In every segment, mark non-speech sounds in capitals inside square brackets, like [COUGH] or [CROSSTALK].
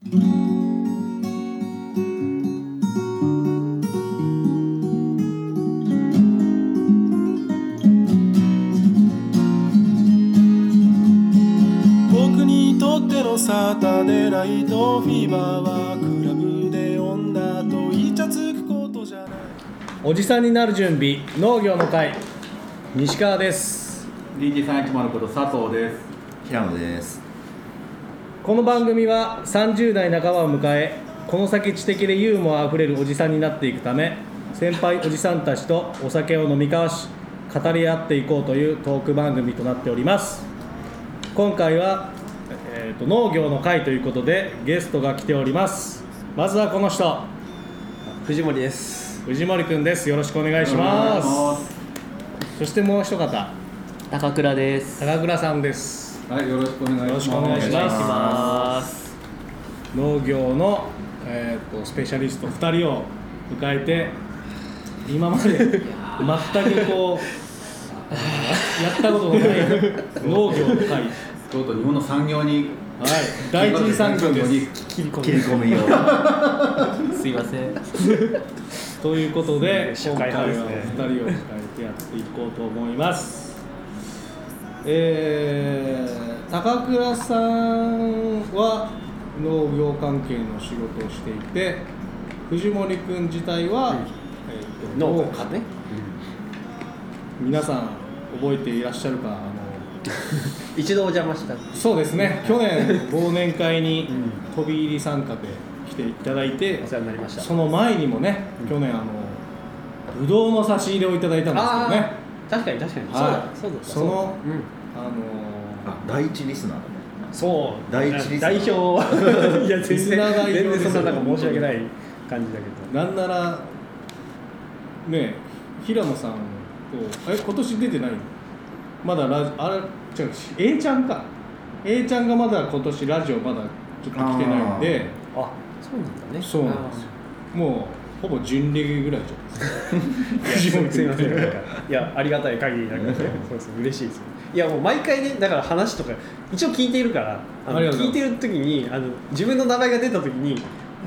僕にとってのサタデーナイトフィーバーはクラブで女とイチャつくことじゃないおじさんになる準備農業の会。西川です。DT310 こと佐藤です。平野ですこの番組は30代半ばを迎えこの先知的でユーモアあふれるおじさんになっていくため先輩おじさんたちとお酒を飲み交わし語り合っていこうというトーク番組となっております。今回は、えーと農業の会ということでゲストが来ております。まずはこの人。藤森です。藤森くんです。よろしくお願いします。そしてもう一方。高倉です。高倉さんですはいよろしくお願いします。よろしくお願いしますます。農業の、えー、とスペシャリスト2人を迎えて今まで全くこうやったことのない農業の会、はい、とうとう日本の産業に第一次産業です。切り込みを。すいません。ということで社今回は2会派人を迎えてやっていこうと思いますえー、高倉さんは農業関係の仕事をしていて藤森君自体は、えーと農農家ね。皆さん覚えていらっしゃるかあの。[LAUGHS] 一度お邪魔した。そうですね。去年忘年会に [LAUGHS] 飛び入り参加で来ていただいてお世話になりました。その前にもね、去年あのぶどうの差し入れをいただいたんですけどね。確かに確かに。はい。そうだそうだそのうんあのあ第一リスナーだね。そう。第一リスナー。代表。[LAUGHS] いや全然。全然そんななんか申し訳ない感じだけど。なんならね平野さんとえ今年出てないまだラジあれ違う A ちゃんか。A ちゃんがまだ今年ラジオまだちょっと来てないんで。あそうなんだね。そうなんですよ。もうほぼ準レギュぐらいじゃないですか。[LAUGHS] すいません。なんかいやありがたい限りだけどねそうそう嬉しいですいやもう毎回ねだから話とか一応聞いているからあの聞いてる時にあの自分の名前が出た時に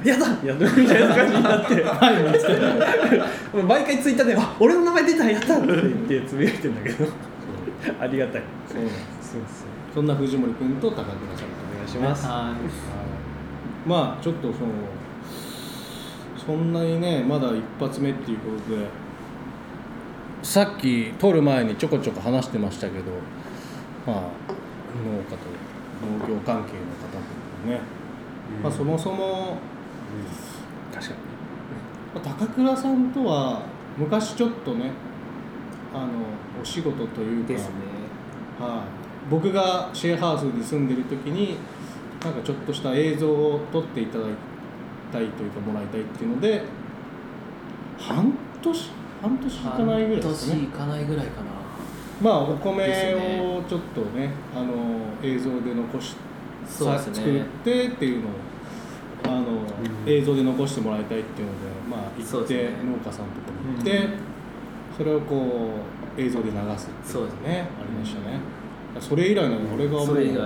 やだやだみたいな感じになって。[LAUGHS] 毎回ツイッターで「あ俺の名前出たやった!」って言ってつぶやいてんだけど。ありがたい。そうなんです。そうです。そんな藤森君と高倉さんとお願いします。はまあちょっとそのそんなにねまだ一発目っていうことで。さっき撮る前にちょこちょこ話してましたけどまあ農家と農業関係の方とかね、まあそもそも、確かに。まあ高倉さんとは昔ちょっとねあのお仕事というかね。はい、僕がシェアハウスに住んでる時になんかちょっとした映像を撮っていただきたいというかもらいたいっていうので半年半年いかないぐらいですかね。半年いかないぐらいかな。まあお米をちょっとねあの映像で残しそうですね。作ってっていうのをあの、映像で残してもらいたいっていうのでまあ行って、農家さんとかに行って、それをこう映像で流すっていうそうですね。ありましたね。それ以来なの俺がもうそれ以来。な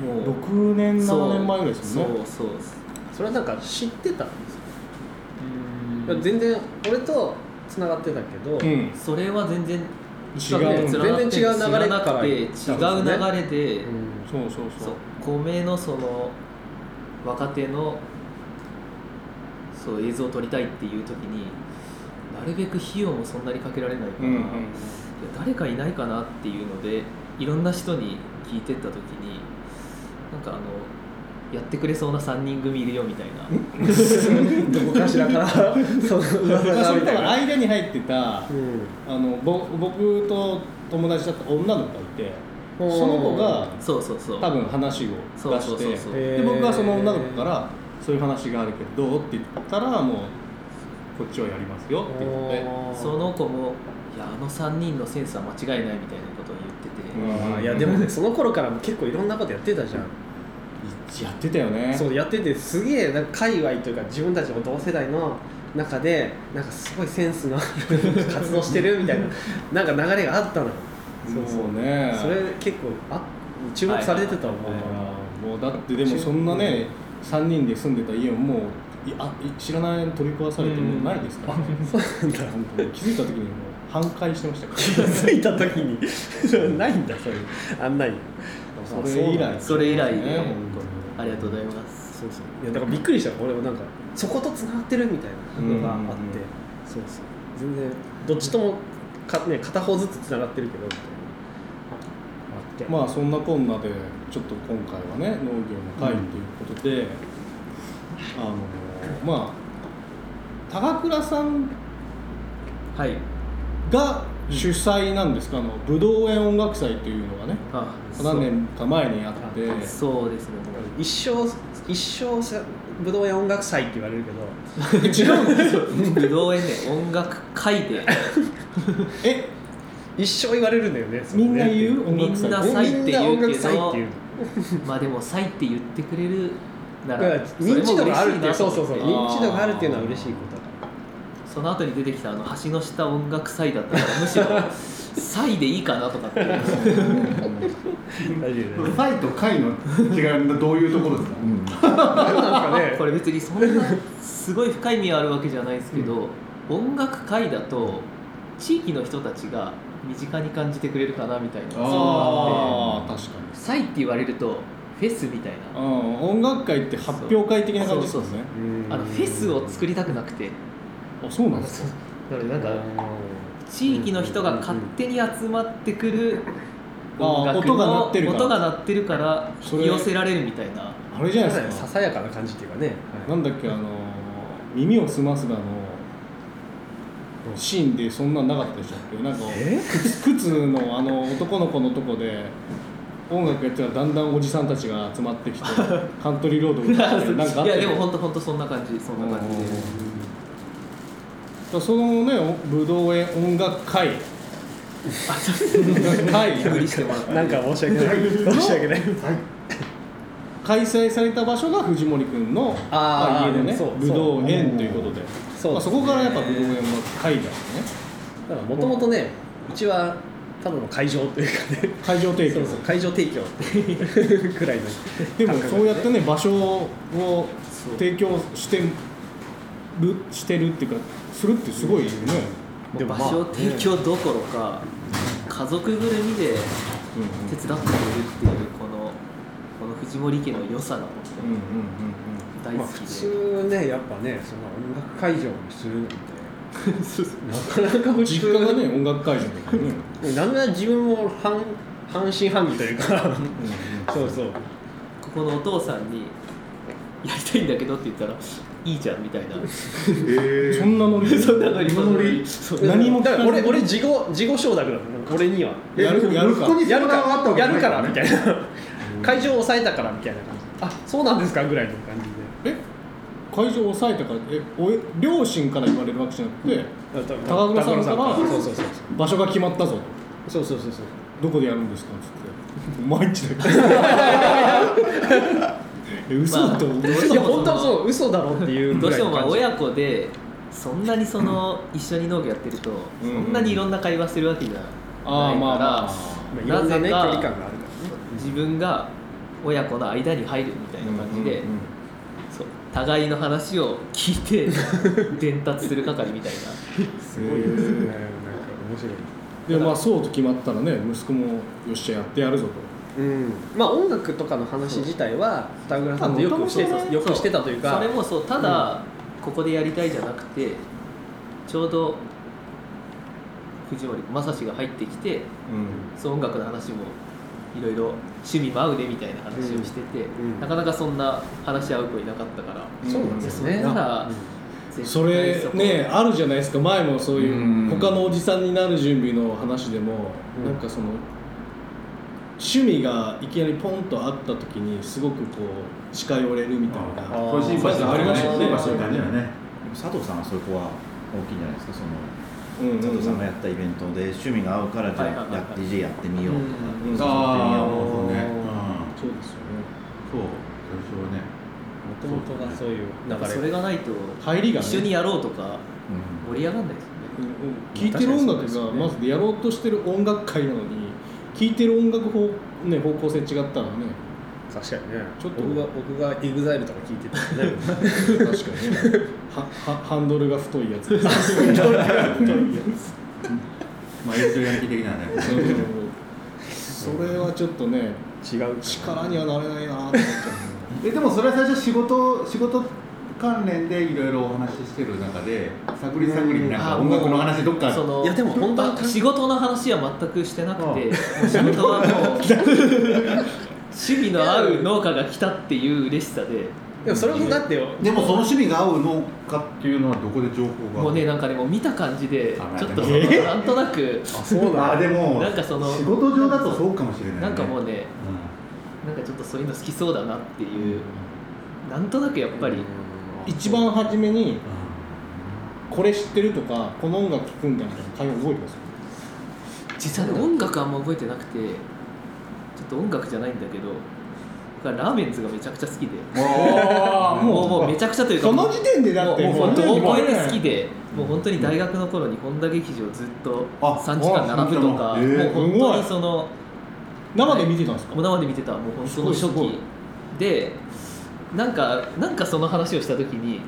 もう6年7年前ぐらいですそよね。うそうです。それはなんか知ってたんですか？全然俺とつながってたけど、うん。それは全然違う。全然違う流れなくて違う流れで、そうそうそそう。う米のその若手のそう映像を撮りたいっていう時になるべく費用もそんなにかけられないから、うんうん。いや誰かいないかなっていうのでいろんな人に聞いてった時になんかあのやってくれそうな3人組いるよみたいな。[LAUGHS] どこかしらから？[LAUGHS] そのそれとがみたいな、間に入ってたうん。あのぼ僕と友達だった女の子がいてその子がそうそうそう。多分話をそう出してそうそうそうで僕はその女の子からそういう話があるけどどう？って言ったらもうこっちはやりますよって言って。その子もいやあの3人のセンスは間違いないみたいなことを言ってて、うんいやでもねその頃からも結構いろんなことやってたじゃん、やってたよね。そうやっててすげえなんか界隈というか自分たちの同世代の中でなんかすごいセンスのある [LAUGHS] 活動してるみたいななんか流れがあったのよ。そうね。それ結構あ注目されてたと思うだから。もうだってでもそんなね3人で住んでた家ももういあい知らない取り壊されてもうないですから、ねそうなんだ。本当に。気づいた時にもう半壊してました気づいた時に。[LAUGHS] ないんだそういうあんないそれ以来。それ以来。でね本ありがとうございます。そうそう。いやだからびっくりした。俺もなんかそことつながってるみたいなのがあって、うん。うんうんそうそう。全然どっちともか、ね、片方ずつつながってるけどみたいなあって。まあそんなこんなでちょっと今回はね農業の会ということで、あのまあ高倉さんはい。が主催なんですか、あの武道園音楽祭というのがね。あ何年か前にあって。そう。ですね。一生一生さ武道園音楽祭って言われるけど。違うんですよ。武道園で音楽会で。え？一生言われるんだよね。みんな言う？う音楽祭みんな祭って言う。けどみんな音楽祭っていう。まあでも祭って言ってくれるならら認知度があるっていう認知度があるっていうのは嬉しいことだその後に出てきたあの橋の下音楽祭だったからむしろ祭でいいかなとかって。大丈夫サイと会の違いはどういうところですか、何 [LAUGHS] なんですかね。これ別にそんなすごい深い意味あるわけじゃないですけど、音楽会だと地域の人たちが身近に感じてくれるかなみたいな。そういうのがあって。確かに祭って言われるとフェスみたいな。うん。音楽会って発表会的な感じですよね。あのフェスを作りたくなくてあそうなんですか？[LAUGHS] なのでなんか地域の人が勝手に集まってくる音楽あー音が鳴ってるから。音が鳴ってるから引き寄せられるみたいな。あれじゃないですか？ささやかな感じっていうかね、なんだっけあの耳をすますだのシーンでそんなんなかったでしたっけ？なんか靴靴のあの男の子のとこで音楽やってたらだんだんおじさんたちが集まってきて [LAUGHS] カントリーロード歌ってなんかあったいやでよも本当本当そんな感じそんな感じでそのねお武道園音楽会。会。[LAUGHS] なんか申し訳ない。申し訳ない。開催された場所が藤森君のあ家でね武道園ということで。そう。まあ、そこからやっぱ武道園の会だよね。だからもともとねうちはただの会場というかね。会場提供。そうそう会場提供。[LAUGHS] くらいのでもそうやってね場所を提供してるしてるっていうかするってすごいよね、でもまあ場所提供どころか家族ぐるみで手伝ってくれるっていうこのこの藤森家の良さが本うんうん当に大好きで、まあ普通ねやっぱねそんな音楽会場にするなんてなかなか普通実家がね音楽会場だからね、[LAUGHS] なんなら自分も半半信半疑というか。そうそう。ここのお父さんにやりたいんだけどって言ったらいいじゃんみたいな。え [LAUGHS] そんなノリ？そんなノリ。ノリ？何も聞だから俺俺事後事後承諾なの。俺には。やるやるかやるからやるからみたいな。会場を抑えたからみたいな感じ。あそうなんですかぐらいの感じで。え？会場を抑えたからえおえ両親から言われるわけじゃなくて高倉さんからそうそうそうそう場所が決まったぞ。とそうそうそうそう。どこでやるんですか？っつって。[LAUGHS] 毎日だよ。え [LAUGHS] 嘘だと思う、まあいや本当はそう嘘だろっていうぐどうしてもまあ親子でそんなにその一緒に農業やってるとうん。そんなにいろんな会話するわけじゃないああまあまあ。まあいろんなね距なぜか離感があるからね。自分が親子の間に入るみたいな感じで、互いの話を聞いて [LAUGHS] 伝達する係みたいな。すごいですね。なんか面白い。でまあそうと決まったらね息子もよっしゃやってやるぞとうん。まあ音楽とかの話自体は田倉さんとよくしてたよくしてたというか。それもそう。ただ、ここでやりたいじゃなくてちょうど藤森正志が入ってきてそう音楽の話もいろいろ趣味も合うねみたいな話をしてて、うん。なかなかそんな話し合う子いなかったから、うんそうなんですね。それなら、絶対それこねあるじゃないですか。前もそういううん。他のおじさんになる準備の話でも、うん。なんかその趣味がいきなりポンとあった時にすごくこう近寄れるみたいな。これ心配ありましたよね。そういう感じだね。佐藤さんはそこは大きいんじゃないですか。そのうんうんうん。佐藤さんがやったイベントで趣味が合うからじゃあや DJ やってみようとかああようそうねそうですよね。そう最初はね。もともとがそういう流なんかそれ。れがないと入りがね一緒にやろうとか。うん。盛り上がんないですよね。うんうん。聴いてる音楽がまずやろうとしてる音楽会なのに聴いてる音楽方,、ね、方向性違ったらね。確かにね。ちょっと僕が僕が EXILE とか聞いてたらね。[LAUGHS] 確かにね。[LAUGHS] ははハンドルが太いやつ。[LAUGHS] ですまあエイトヤンキー的なね。それはちょっとね違う力にはなれないなと思っちゃえでもそれは最初仕事仕事関連でいろいろお話ししてる中で探り探りになんか音楽の話どっかそのいやでも本当にあ仕事の話は全くしてなくて仕事はもう趣味の合う農家が来たっていう嬉しさで。でもそれもだってよ。でもその趣味が合うのかっていうのはどこで情報が？もうねなんかねもう見た感じであちょっとそえのなんとなく。あそうあでもなんかその仕事上だとそうかもしれない、ね、なんかもうねなんかちょっとそういうの好きそうだなっていう。なんとなくやっぱり一番初めにこれ知ってるとかこの音楽聴くんだみたいな会話覚えてます？実はね音楽あんま覚えてなくてちょっと音楽じゃないんだけどラーメンズがめちゃくちゃ好きで。もうもうめちゃくちゃというかその時点でだってもうもう本当に好きでもう本当に大学の頃に本田劇場ずっとあ3時間並ぶとかもう本当にその生で見てたんですか？もう生で見てた。もう本当の初期でなんかなんかその話をした時に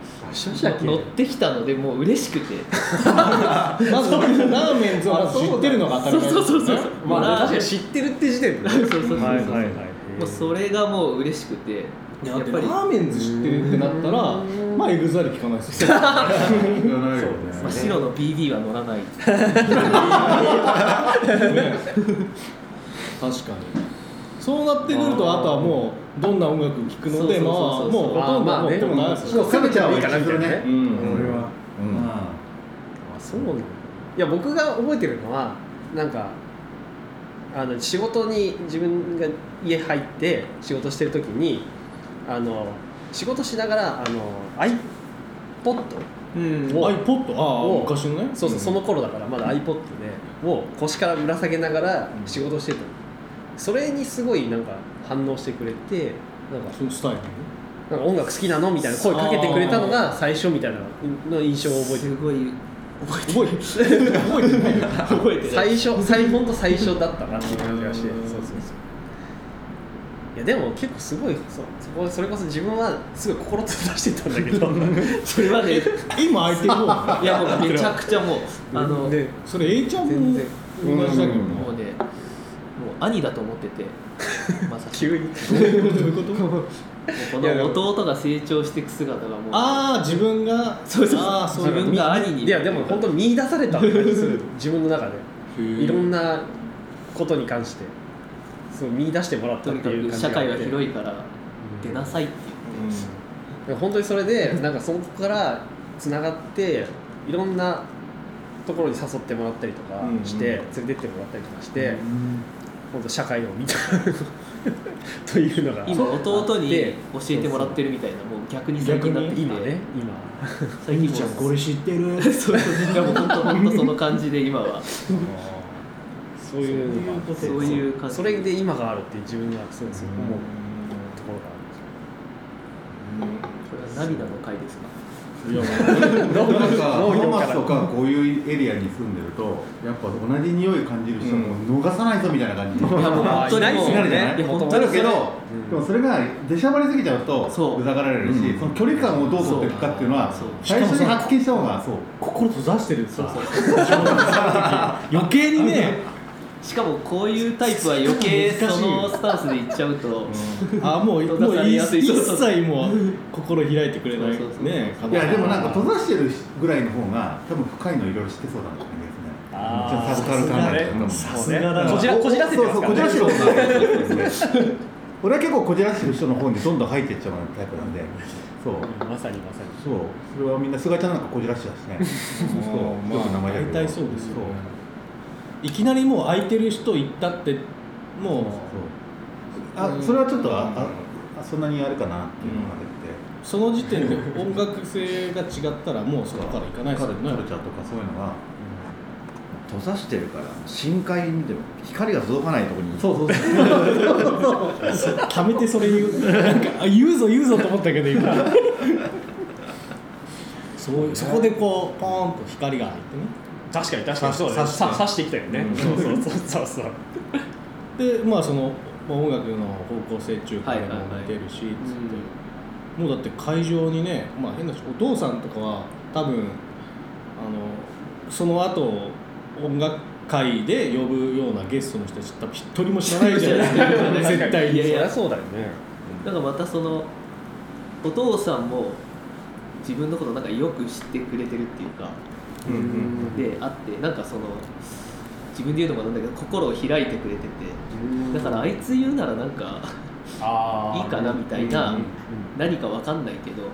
乗ってきたのでもう嬉しくて。[LAUGHS] まずラーメンズをまず知ってるのが当たり前。そうそうそうそう。まあねラーメン確かに知ってるって時点でね。そうそうそうそう。はいはいはいもうそれがもう嬉しくて。やっぱりりラーメンズ知ってるってなったらまあ EXILE 聞かないですよ。ね。まあ白の BB は乗らない。[LAUGHS] 確かにそうなってくるとあとはもうどんな音楽聴くのでまあそうそうそうそう。もうほとんど持ってもないですもうカルチャーは一緒みたいなねうん。俺はうん。あそうなのいや僕が覚えてるのはなん。かあの仕事に自分が家入って仕事してる時にあの仕事しながらあの iPod うん。お iPod ああお昔のねそうそう、その頃だからまだ iPod でを腰からぶら下げながら仕事してたのそれにすごいなんか反応してくれてなんかそうスタイル？なんか音楽好きなの？みたいな声かけてくれたのが最初みたいなの印象を覚えてる。すごい。覚えてる。覚えてない覚えてない最初最本当最初だったなっていう感じがして。うん。そうそうそう。いやでも結構すごいそうそこそれこそ自分はすごい心閉ざしてたんだけど。[LAUGHS] それはね今空いてる方いやもうめちゃくちゃもうあのでそれ A ちゃんも全然。同じだけど。もうねもう兄だと思ってて。[LAUGHS] まさし急に。どういうこと？[LAUGHS] この弟が成長していく姿がもう。ああ自分が？そうそうそう。自分が兄にいやでも本当見出された自分の中で。いろんななことに関して。そう見出してもらったっていうく社会は感じがあって。広いから出なさいってでも本当にそれでなんかそこからつながっていろんなところに誘ってもらったりとかして、うん。連れてってもらったりとかして、本当社会を見たというのが。今弟にで教えてもらってるみたいなもう逆に最近になってきて。今ね今。最近ちゃんこれ知ってる。そうそうそうでも本当本当その感じで今は。そういうのがそういう感じそれで今があるって自分がすごいすごく思うところがあるんですよ。これは涙の回ですか？いやなんか [LAUGHS] とかこういうエリアに住んでるとやっぱ同じ匂い感じる人も逃さないぞみたいな感じにいやもう本当になるじゃない？けど、うん。でもそれが出しゃばりすぎちゃうとそう。うざがられるし、うん。その距離感をどう取っていくかっていうのは最初に発見した方がそう。心閉ざしてるそう。余計にねしかもこういうタイプは余計そのスタンスでいっちゃうとあもうもう一切もう心開いてくれないそうそうそうねい。やでもなんか閉ざしてるぐらいの方が多分深いのいろいろ知ってそうだなって感じですね。あーちょっとサブカル感が多分さすがだな。こじらこじらせてますそうそうこじらしてる俺は結構こじらしてる人の方にどんどん入っていっちゃうタイプなんで。そう。まさにまさに。そう。それはみんな菅ちゃんなんかこじらしてたしね。[LAUGHS] そう。よく名前だけど。大体そうですよねいきなりもう空いてる人行ったってもうそう。あそれはちょっとあああそんなにあれかなっていうのが出て。その時点で音楽性が違ったらもうそこから行かないですカよね。ルカルチャーとかそういうのが閉ざしてるから深海にでも光が届かないところにそうそうそう。ためてそれ言う。なんかあ言うぞ言うぞと思ったけど今。そうそこでこうポーンと光が入ってね確かに確かに。そうだね。刺してさ刺してきたよね、そうそうそう。そうそう。でまあそのまあ音楽の方向性中華でも似てるし、つって。もうだって会場にね、まあ、変な話お父さんとかは多分あのその後音楽会で呼ぶようなゲストの人たち多分一人も知らないじゃないですか。絶対に。いやいやそうだよね。なん。かまたそのお父さんも自分のことなんかよく知ってくれてるっていうかであってなんかその自分で言うのもなんだけど心を開いてくれてて。だからあいつ言うならなんかあいいかなみたいな何かわかんないけど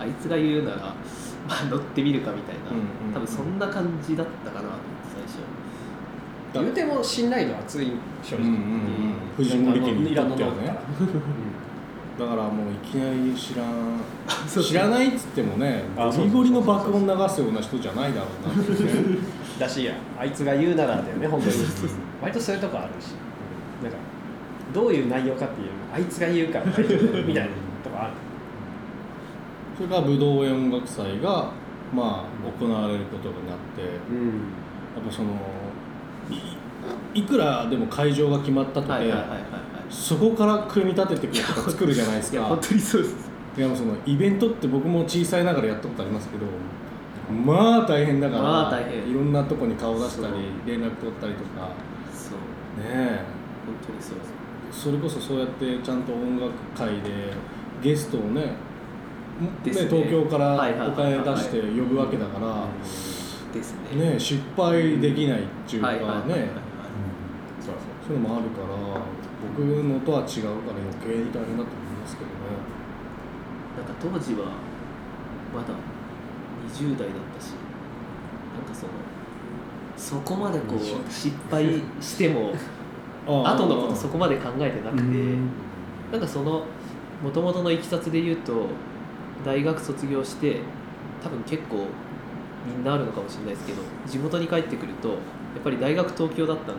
あいつが言うならまあ乗ってみるかみたいな。多分そんな感じだったかなと思って最初。言うても信頼度厚い正直、うんうんうん藤森家にいらだからもういきなり知らん [LAUGHS] 知らないっつってもねあゴリゴリの爆音流すような人じゃないだろうなってねだしあいつが言うならだよね本当に。割とそういうとこあるし。なんかどういう内容かっていうあいつが言うから大丈夫みたいなとこある。それから武道園音楽祭がまあ行われることになってやうん。っぱそのいいくらでも会場が決まったとて、はいはいはいはいはいそこから組み立てていくとか作るじゃないですか。本当にそうです。いやそのイベントって僕も小さいながらやったことありますけどまあ大変だから、まあ大変。いろんなとこに顔出したり連絡取ったりとか。そう。ねえ。本当にそうです。それこそそうやってちゃんと音楽会でゲストをねね。東京からお金出して呼ぶわけだから、ですね。ね、失敗できないっていうかね。そう。そういうのもあるから僕のとは違うから余計に大変だと思いますけどね。なんか当時はまだ20代だったしなんかそのそこまでこう失敗しても [LAUGHS] あ後のことそこまで考えてなくてなんかそのもともとのいきさつで言うと大学卒業して多分結構みんなあるのかもしれないですけど地元に帰ってくるとやっぱり大学東京だったんで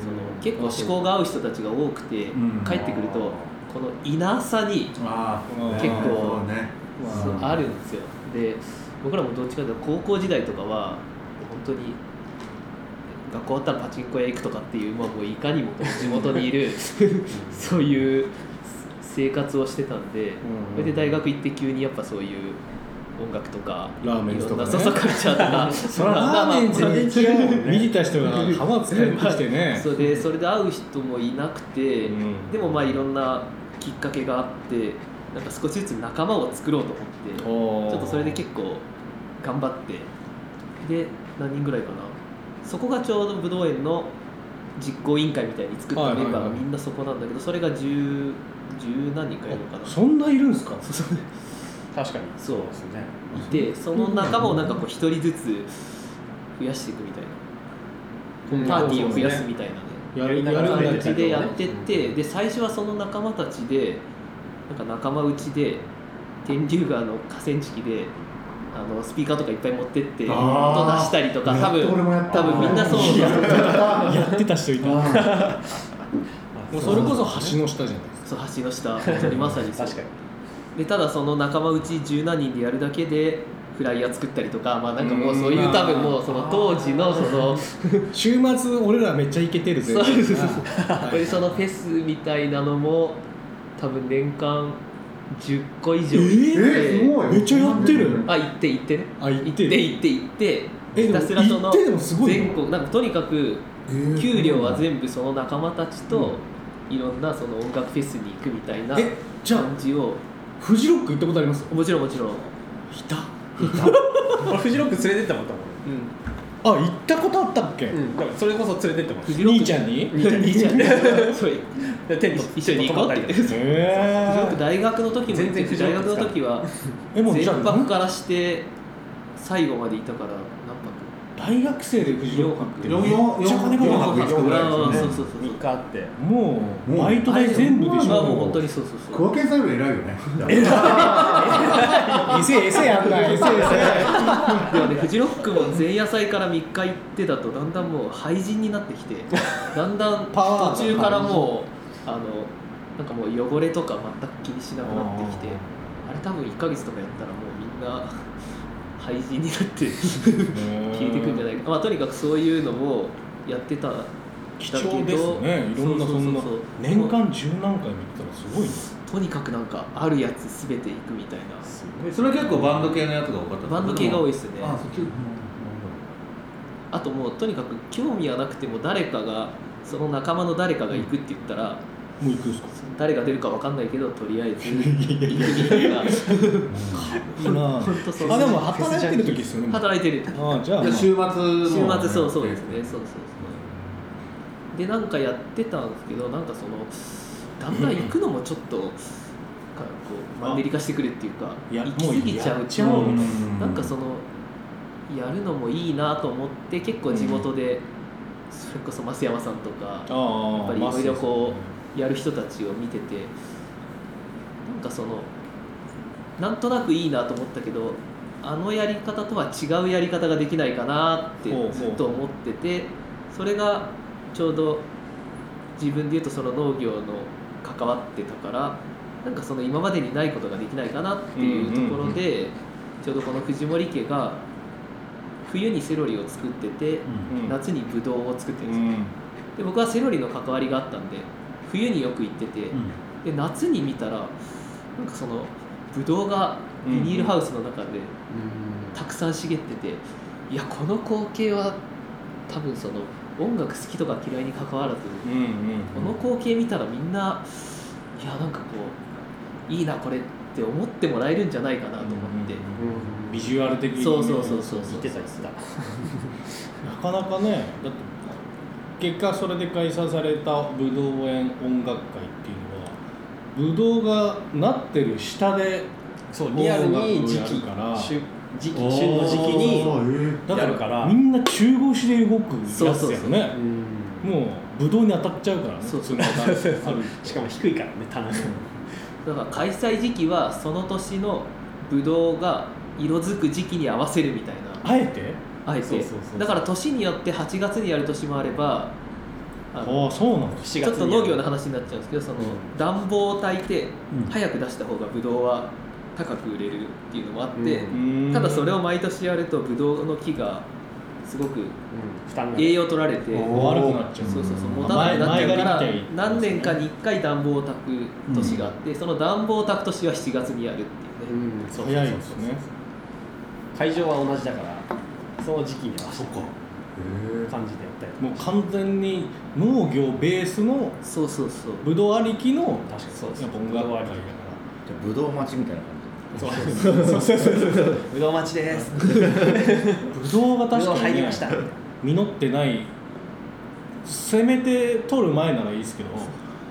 その結構思考が合う人たちが多くてうん。帰ってくるとこのいなさにああ結構あるんですよ。で僕らもどっちかというと高校時代とかは本当に学校終わったらパチンコ屋行くとかっていう、まあ、もういかにも地元にいる [LAUGHS] そういう生活をしてたんで、それで大学行って急にやっぱそういう音楽とかラーメンズとかね。いろんなそうそうカルチャーとか。[LAUGHS] それはラーメン全然違うもんね見てた人が浜使ってきてね。それでそれで会う人もいなくて、うん。でもまあいろんなきっかけがあってなんか少しずつ仲間を作ろうと思ってちょっとそれで結構頑張ってで何人ぐらいかな。そこがちょうど武道園の実行委員会みたいに作ったメンバーがみんなそこなんだけどそれが十十何人かいるのかな。そんないるんですか？確かに。そうですね。いてその仲間をなんかこう一人ずつ増やしていくみたいな。パーティーを増やすみたいなね。やりながらやるんだ感じけどでやってってで最初はその仲間たちでなんか仲間内で天竜川の河川敷であのスピーカーとかいっぱい持ってって音出したりとか多分多分みんなそうやってた人いた。[LAUGHS] もあうそれこそ橋の下じゃないですか。そう橋の下本当にまさにそう。確かにでただその仲間内十何人でやるだけでフライヤー作ったりとかまあなんかもうそういう多分もうその当時のその週末俺らめっちゃイケてるぜ。そうそうそうあこれそのフェスみたいなのも多分年間10個以上え行ってえすごい。めっちゃやってる。あ行って行ってね。あ行って行って行って行ってえひたすらその全国なんかとにかく給料は全部その仲間たちといろんなその音楽フェスに行くみたいな感じをフジロック行ったことあります？もちろんもちろん、いた？[LAUGHS] 俺フジロック連れてったもんうん、あ行ったことあったっけ、うん。だからそれこそ連れてって兄ちゃんに？兄ちゃん兄ちゃんそう。テント一緒に行こうって。泊まったりとか。へフジロック大学の時も行って全然大学の時はえもうじゃあ全泊からして最後までいたから大学生でフジロックって四めっちゃ金かかってるぐですねそうそうそう。3日あって。もうもう。バイト代全部でしょ。あもう本当にそうそうそう。小分けさんより偉いよね。エセエセやんな。[LAUGHS] エセエセ。でもねフジロックも前夜祭から3日行ってだとだんだんもう廃人になってきて [LAUGHS] だんだんパワー途中からもうあのなんかもう汚れとか全く気にしなくなってきてあれ多分1ヶ月とかやったらもうみんな廃人になって消えてくんじゃないか、まあ、とにかくそういうのをやってた貴重ですね。いろんなそんな。そうそうそうそう。年間十何回見てたらすごいね。とにかくなんかあるやつ全て行くみたいな。それは結構バンド系のやつが多かったバンド系が多いですね。ああともうとにかく興味はなくても誰かがその仲間の誰かが行くって言ったら、もう行くんですか？誰が出るか分かんないけどとりあえず。行くみたいないいな。本当そうあでも働いてる時ですよね。働いてる。あじゃあ、まあ、週末の週末そうそうですねそうそうそう。でなんかやってたんですけどなんかそのだんだん行くのもちょっとなんかこうマンネリ化してくるっていうか行き過ぎちゃうとんなんかそのやるのもいいなと思って結構地元で、それこそ増山さんとかやっぱりいろいろこうやる人たちを見ててなんかそのなんとなくいいなと思ったけどあのやり方とは違うやり方ができないかなってずっと思っててそれがちょうど自分で言うとその農業の関わってたからなんかその今までにないことができないかなっていうところで、ちょうどこの藤森家が冬にセロリを作ってて、うん夏にブドウを作ってるんですよ、うん。で僕はセロリの関わりがあったんで冬によく行ってて、で夏に見たらなんかそのブドウがビニールハウスの中でたくさん茂ってていやこの光景は多分その音楽好きとか嫌いに関わらず、うんうんこの光景見たらみんないやなんかこういいなこれって思ってもらえるんじゃないかなと思って、ビジュアル的にね。そうそうそうそう言ってた言ってた。[LAUGHS] なかなかねだって結果それで開催された武道園音楽会っていうのは武道がなってる下でそうリアルに時期るから。旬時期旬の時期にだやるから。みんな中腰で動くやつやね。もう武道に当たっちゃうからねそうそう。[LAUGHS] しかも低いからね棚。が [LAUGHS] だから開催時期はその年のブドウが色づく時期に合わせるみたいな。あえて？あえて。そうそうそうそう。だから年によって8月にやる年もあればあそうなんです4ちょっと農業の話になっちゃうんですけどそのうん。暖房を焚いてうん。早く出した方がブドウは高く売れるっていうのもあって、うん。ただそれを毎年やるとブドウの木がすごく負担が。栄養取られて悪くなっちゃう。そうそうそう持あたなくなっちゃうから何年かに1回暖房を焚く年があって、その暖房を焚く年は7月にやるっていうね、うん。そう早いですね。会場は同じだからその時期に合わせた感じでやったりもう完全に農業ベースのそうそうそう。ブドウありきの確かにそうやっぱ音楽会だかじゃあぶどう待ちみたいな感そうそう。そうそうぶどう待ちです。らブドウがぶどう確かに、ね入りました、実ってない。せめて取る前ならいいですけど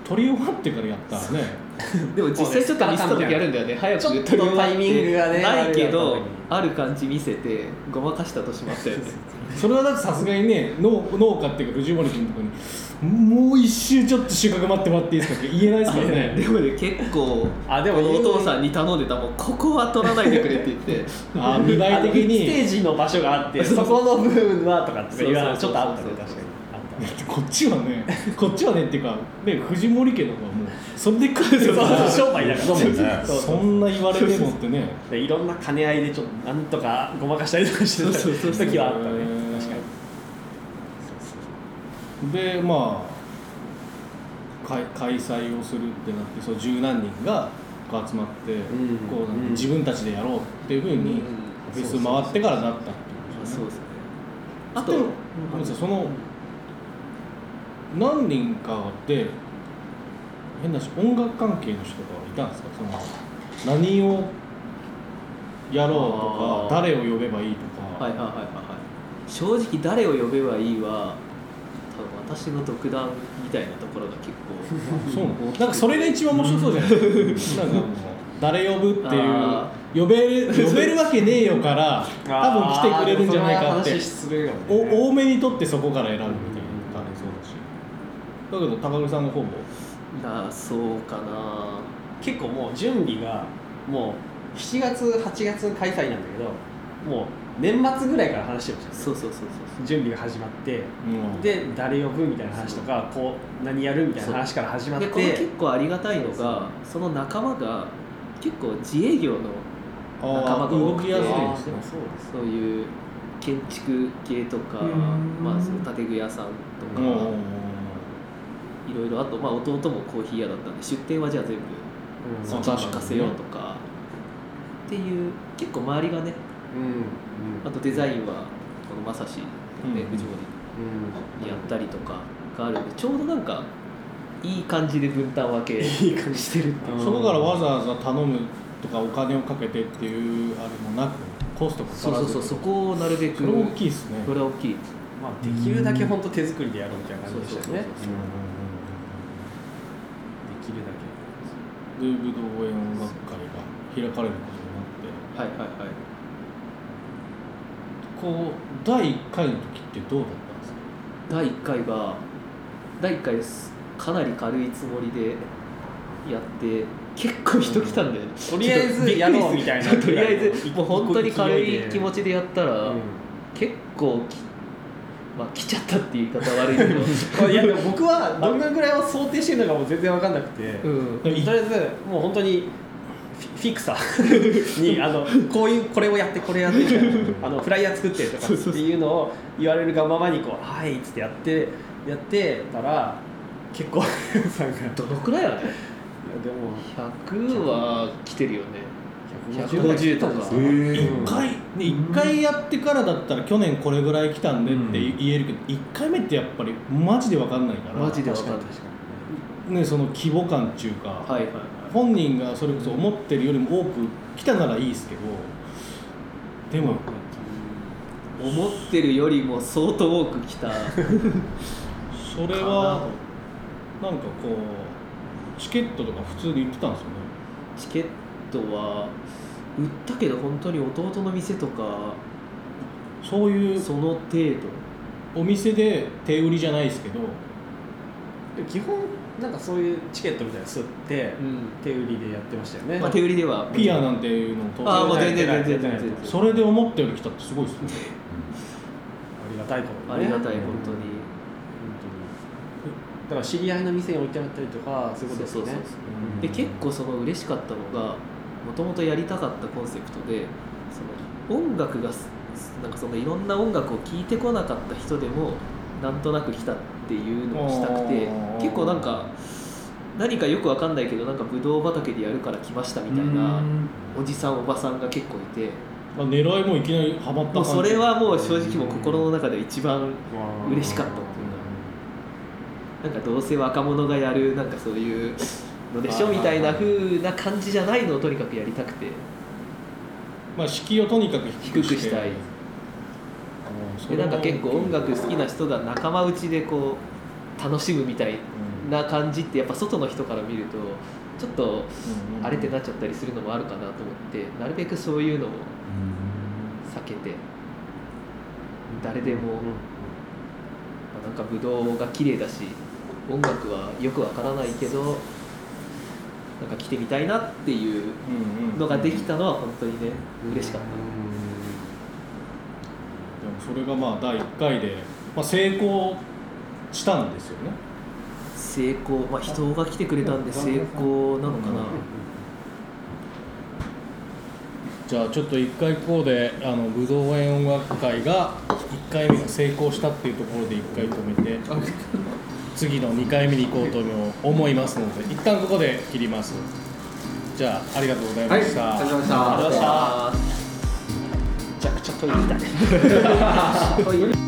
取り終わってからやったらね [LAUGHS] でも実際ちょっとミスった時あるんだよね。早く取り終わって。タイミングがねないけどある感じ見せてごまかした年もあったよね。[LAUGHS] それはだってさすがにね農農家っていうか藤森君とかにもう一周ちょっと収穫待ってもらっていいですかって言えないですからね。[LAUGHS] でもね結構あでもこのお父さんに頼んでたもん。ここは取らないでくれって言って。あ見栄え的あのステにージの場所があってそこの部分はとかって言わないちょっとあったね確かに。あった。こっちはねこっちはねっていうか、ね、藤森家とかはもうそれで来るそうそうから商売だからそんな言われてもってね。でいろんな兼ね合いでちょっとなんとかごまかしたりとかしてた時はあったね。確かに。でまあ開開催をするってなってそう十何人が集まって、ん。こううん。自分たちでやろうっていうふうにフェス回ってからなったってことですよね。あとその何人かで変な話音楽関係の人がいたんですか？その何をやろうとか誰を呼べばいいとか、はいはいはいはいはい。正直誰を呼べばいいは多分私の独断みたいなところが結構そうなの？なんかそれが一番面白そうじゃない？ですかなんかもう誰呼ぶっていうあ呼べる呼べるわけねえよから [LAUGHS] 多分来てくれるんじゃないかってね。お多めにとってそこから選ぶみたいなのがありそうだし。だけど高木さんの方も？なそうかな。結構もう準備がもう7月8月開催なんだけどもう年末ぐらいから話してるじゃんそうそうそうそう準備が始まってうん。で誰呼ぶみたいな話とかこう何やるみたいな話から始まってでこの結構ありがたいのがその仲間が結構自営業のあ仲間がー動多くてきやすいですね。あーでもそういう建築系とかうん。まあその建具屋さんとかうんいろいろあと、まあ、弟もコーヒー屋だったんで出店はじゃあ全部うん。そっちに任せようとか。っていう結構周りがねうんあとデザインはこのまさしでうん。藤森。やったりとかがあるんでちょうどなんかいい感じで分担分け [LAUGHS] いい感じ。してるっていう。うん。そこからわざわざ頼むとかお金をかけてっていうあれもなくコストかそうからず。そうそうそこをなるべくそれ大きいですね。これは大きい。まあできるだけ本当手作りでやろうみたいな感じでしたよねできるだけで武道園音楽会が開かれることになって。はいはいはい。こう第1回の時ってどうだったんですか？第1回が第1回です。かなり軽いつもりでやって結構人来たんだよね、とりあえずやろうみたいなととりあえずもう本当に軽い気持ちちでやったら、結構きまあ来ちゃったっていう言い方悪いけど。[LAUGHS] いやでも僕はどんなぐらいを想定してるのかも全然分かんなくて、うん。とりあえずもう本当にフィクサーに [LAUGHS] あのこういうこれをやってこれやってあのフライヤー作ってとかっていうのを言われるがままにこう「はい」っつってやってやってたら結構 [LAUGHS] さんがどのくらいあるでも100は来てるよね150 150とか。1回ね一回やってからだったら去年これぐらい来たんでって言えるけど1回目ってやっぱりマジで分かんないから。マジで分かんないねその規模感っていうか、はいはいはい。本人がそれこそ思ってるよりも多く来たならいいですけどでも思ってるよりも相当多く来た。[LAUGHS] それはなんかこうチケットとか普通に売ってたんですよね。チケットは売ったけど本当に弟の店とかそういうその程度。お店で手売りじゃないですけど。でも基本なんかそういうチケットみたいなの吸ってうん。手売りでやってましたよね、まあ、手売りではピアなんていうのとああもう全然やってない全然全然それで思ったより来たってすごいですね。ありがたいことありがたい本当に。本当に。だから知り合いの店に置いてあったりとかそういうことですよね。そうそうそうで結構その嬉しかったのがもともとやりたかったコンセプトでその音楽がすなんかそのいろんな音楽を聴いてこなかった人でもなんとなく来たっていうのをしたくて結構なんか何かよくわかんないけどなんかブドウ畑でやるから来ましたみたいなおじさんおばさんが結構いて。あ狙いもいきなりハマったそれはもう正直もう心の中で一番嬉しかったっていうか。なんかどうせ若者がやるなんかそういうのでしょみたいな風な感じじゃないのをとにかくやりたくて。まあ敷居をとにかく低くしたい。でなんか結構音楽好きな人が仲間内でこう楽しむみたいな感じってやっぱ外の人から見るとちょっとあれってなっちゃったりするのもあるかなと思ってなるべくそういうのを避けて誰でもまあなんかブドウが綺麗だし音楽はよくわからないけどなんか来てみたいなっていうのができたのは本当にね嬉しかった。でもそれがまあ第1回で、まあ、成功したんですよね。成功。まあ人が来てくれたんで成功なのかな。じゃあちょっと1回こうであの武道園音楽会が1回目が成功したっていうところで1回止めて次の2回目に行こうと思いますので一旦ここで切ります。じゃあありがとうございました、はいありがとうございました。めちゃくちゃトイレだね [LAUGHS] トイレ